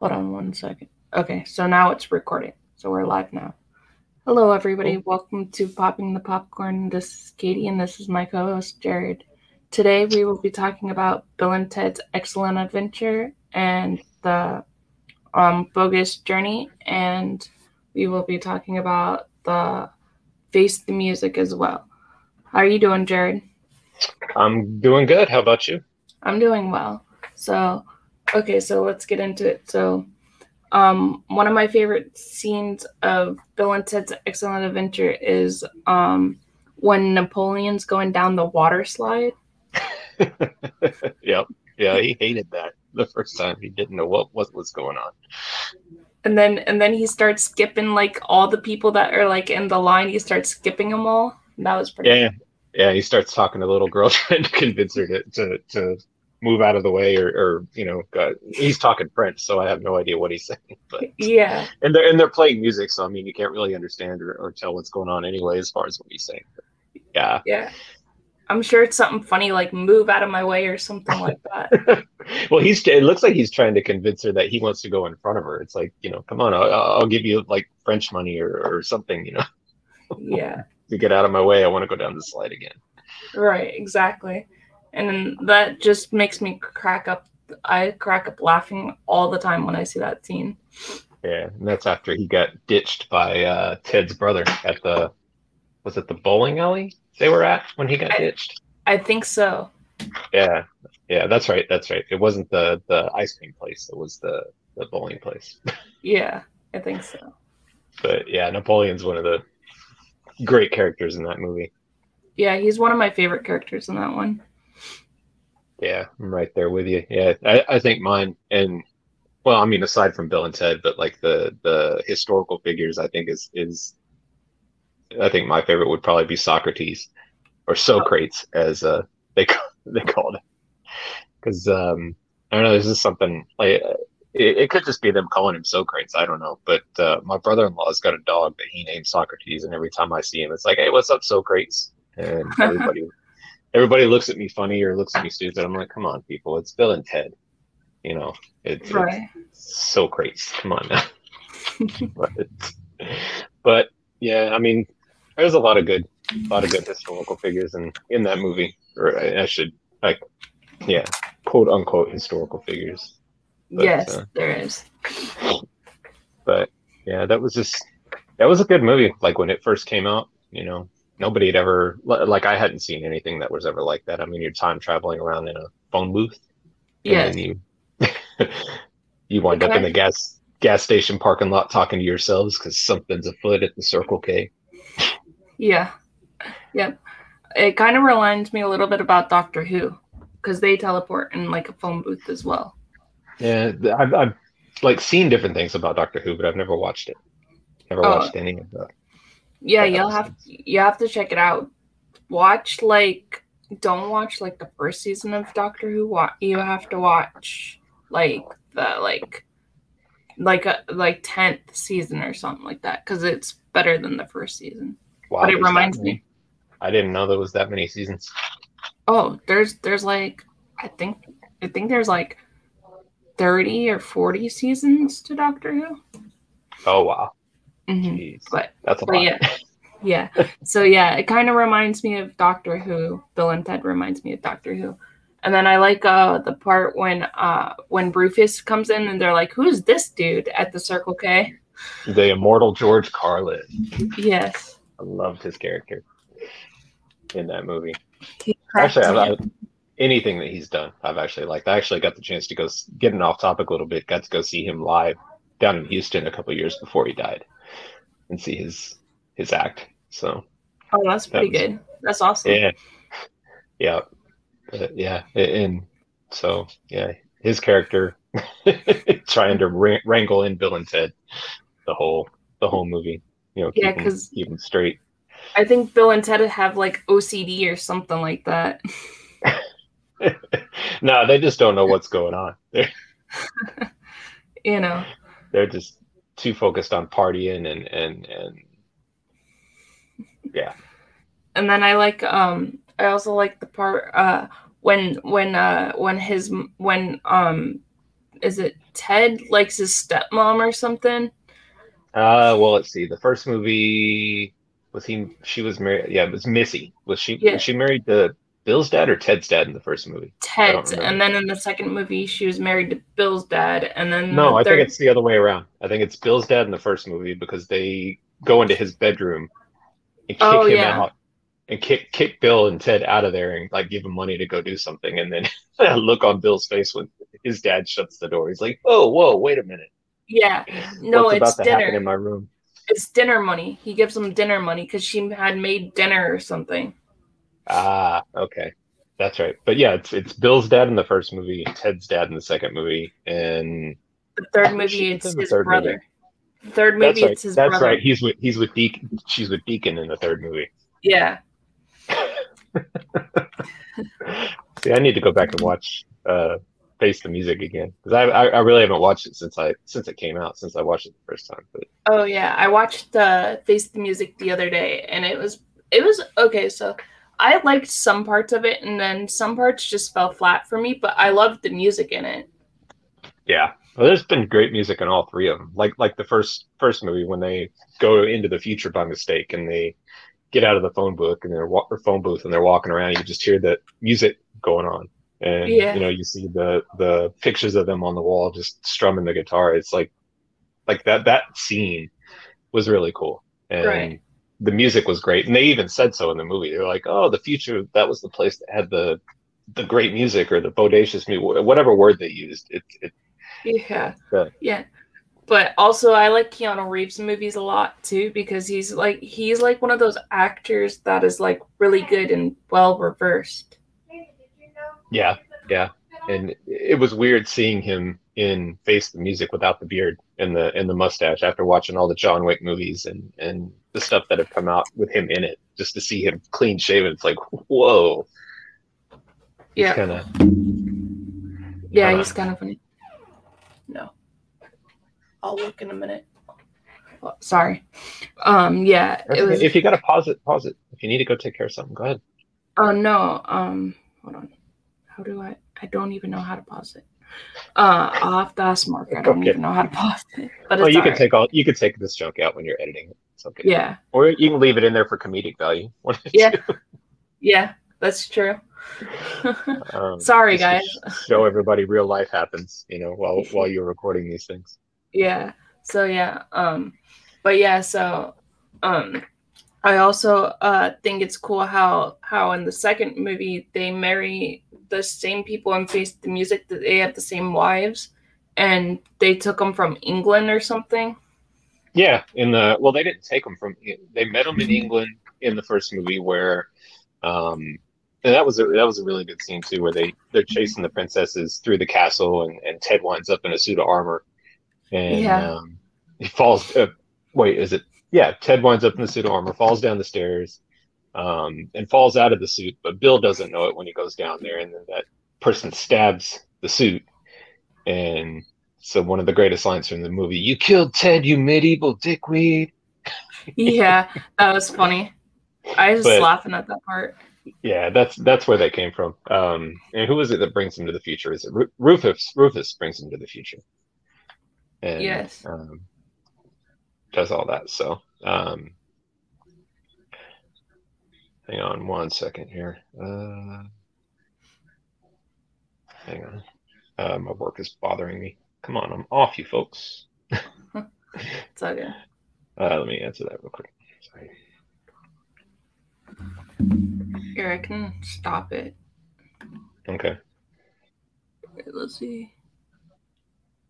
Hold on one second. Okay, so now it's recording. So we're live now. Hello, everybody. Welcome to Popping the Popcorn. This is Katie, and this is my co host, Jared. Today, we will be talking about Bill and Ted's Excellent Adventure and the um, Bogus Journey, and we will be talking about the Face the Music as well. How are you doing, Jared? I'm doing good. How about you? I'm doing well. So, okay, so let's get into it. So, um, one of my favorite scenes of Bill and Ted's Excellent Adventure is um, when Napoleon's going down the water slide. yep. Yeah, he hated that the first time. He didn't know what, what was going on. And then and then he starts skipping like all the people that are like in the line. He starts skipping them all. That was pretty. Yeah, yeah. He starts talking to the little girl, trying to convince her to to, to move out of the way or, or you know uh, he's talking french so i have no idea what he's saying but yeah. and they're and they're playing music so i mean you can't really understand or, or tell what's going on anyway as far as what he's saying but yeah. Yeah. I'm sure it's something funny like move out of my way or something like that. Well he's it looks like he's trying to convince her that he wants to go in front of her. It's like you know come on i'll, I'll give you like french money or, or something you know? Yeah. To get out of my way i want to go down the slide again. Right exactly and that just makes me crack up. I crack up laughing all the time when I see that scene. Yeah, and that's after he got ditched by uh, Ted's brother at the was it the bowling alley they were at when he got I, ditched? I think so. Yeah, yeah, that's right. That's right. It wasn't the the ice cream place. It was the the bowling place. yeah, I think so. But yeah, Napoleon's one of the great characters in that movie. Yeah, he's one of my favorite characters in that one. Yeah, I'm right there with you. Yeah, I, I think mine and well, I mean, aside from Bill and Ted, but like the the historical figures, I think is is I think my favorite would probably be Socrates or Socrates, as uh, they they called it, because um, I don't know. There's just something like it, it, could just be them calling him Socrates. I don't know, but uh, my brother-in-law's got a dog that he named Socrates, and every time I see him, it's like, "Hey, what's up, Socrates?" And everybody everybody looks at me funny or looks at me stupid. I'm like, come on, people, it's Bill and Ted. You know, it's, right. it's so crazy. Come on now. but, but yeah, I mean, there's a lot of good, a lot of good historical figures in in that movie. Or I, I should like, yeah, quote unquote historical figures. But, yes, uh, there is. But yeah, that was just that was a good movie. Like when it first came out, you know, nobody had ever like I hadn't seen anything that was ever like that. I mean, you're time traveling around in a phone booth. Yeah. you you wind okay. up in the gas gas station parking lot talking to yourselves because something's afoot at the Circle K. Yeah. Yep. It kind of reminds me a little bit about Doctor Who because they teleport in like a phone booth as well. Yeah, I've, I've like seen different things about Doctor Who, but I've never watched it. Never oh. watched any of that. Yeah, you'll have you have to check it out. Watch like don't watch like the first season of Doctor Who. You have to watch like the like like a like tenth season or something like that because it's better than the first season. Wow, but it reminds me. I didn't know there was that many seasons. Oh, there's there's like I think I think there's like thirty or forty seasons to Doctor Who. Oh wow. Mm-hmm. But that's a but lot. Yeah. yeah. So yeah, it kind of reminds me of Doctor Who. Bill and Ted reminds me of Doctor Who. And then I like uh the part when uh when Rufus comes in and they're like, "Who's this dude at the Circle K?" The immortal George Carlin. Yes. I loved his character in that movie. Actually, I, I, anything that he's done, I've actually liked. I actually got the chance to go getting off topic a little bit. Got to go see him live down in Houston a couple years before he died and see his his act. So oh, that's pretty that was, good. That's awesome. Yeah, yeah, but yeah, and so yeah, his character trying to wrangle in Bill and Ted the whole the whole movie. You know, yeah, because keep, straight. I think Bill and Ted have like OCD or something like that. no, they just don't know what's going on. you know, they're just too focused on partying and and and yeah. And then I like um I also like the part uh when when uh when his when um is it Ted likes his stepmom or something? Uh, well, let's see. The first movie was he? She was married. Yeah, it was Missy. Was she? Yeah. Was she married to Bill's dad or Ted's dad in the first movie? Ted, and then in the second movie, she was married to Bill's dad, and then No, the I third, think it's the other way around. I think it's Bill's dad in the first movie because they go into his bedroom and kick Oh, him yeah. out and kick kick Bill and Ted out of there and like give him money to go do something. And then look on Bill's face when his dad shuts the door. He's like, "Oh, whoa, wait a minute! yeah, no, What's it's about to happen in dinner. my room?" It's dinner money. He gives them dinner money because she had made dinner or something. Ah, okay. That's right. But yeah, it's it's Bill's dad in the first movie, Ted's dad in the second movie, and The third Who is she movie, it's his third movie? brother. Third that's movie, right. it's his brother. That's brother. right. He's with he's with Deacon. She's with Deacon in the third movie. Yeah, See, I need to go back and watch uh, Face the Music again because I, I I really haven't watched it since I since it came out since I watched it the first time. But Oh yeah, I watched uh, Face the Music the other day, and it was it was okay. So I liked some parts of it, and then some parts just fell flat for me. But I loved the music in it. yeah, well, there's been great music in all three of them. Like like the first first movie when they go into the future by mistake and they get out of the phone book and they're wa- phone booth and they're walking around. You just hear the music going on, and Yeah. you know you see the the pictures of them on the wall just strumming the guitar. It's like like that that scene was really cool, and Right. The music was great. And they even said so in the movie. They're like, "Oh, the future that was the place that had the the great music or the bodacious music, whatever word they used." It it Yeah, Yeah. yeah. But also, I like Keanu Reeves movies a lot too because he's like he's like one of those actors that is like really good and well reversed. Yeah, yeah. And it was weird seeing him in Face the Music without the beard and the and the mustache after watching all the John Wick movies and and the stuff that have come out with him in it. Just to see him clean shaven, it's like whoa. Yeah, Kind of yeah, uh, he's kind of funny. No, I'll look in a minute. Oh, sorry. Um, yeah, it was. if you gotta pause it, pause it. If you need to go take care of something, go ahead. Oh no. Um, hold on. How do I? I don't even know how to pause it. Uh, I'll have to ask Mark. I don't Okay. even know how to pause it. But Well, you can alright. take all you can take this junk out when you're editing it. It's okay. Yeah, Or you can leave it in there for comedic value. Yeah. two. yeah, that's true. Um, Sorry, guys. Show everybody real life happens, you know, while while you're recording these things. yeah. So yeah. Um, but yeah. So, um, I also uh think it's cool how how in the second movie they marry the same people and face the music that they have the same wives, and they took them from England or something. Yeah, in the well, they didn't take them from. They met them in England in the first movie, where, um, and that was a that was a really good scene too, where they they're chasing the princesses through the castle, and and Ted winds up in a suit of armor, and Yeah. um, he falls. Uh, wait, is it? Yeah, Ted winds up in the suit of armor, falls down the stairs, um, and falls out of the suit, but Bill doesn't know it when he goes down there, and then that person stabs the suit, and so one of the greatest lines from the movie, "You killed Ted, you medieval dickweed." Yeah, that was funny. I was just But- laughing at that part. Yeah, that's that's where they came from. Um, and who is it that brings him to the future? Is it Ru- Rufus? Rufus brings him to the future. And, Yes. Um, does all that. So, um, hang on one second here. Uh, hang on. Uh, my work is bothering me. Come on, I'm off, you folks. It's okay. Uh, let me answer that real quick. Sorry. Here, I can stop it. Okay. Let's see.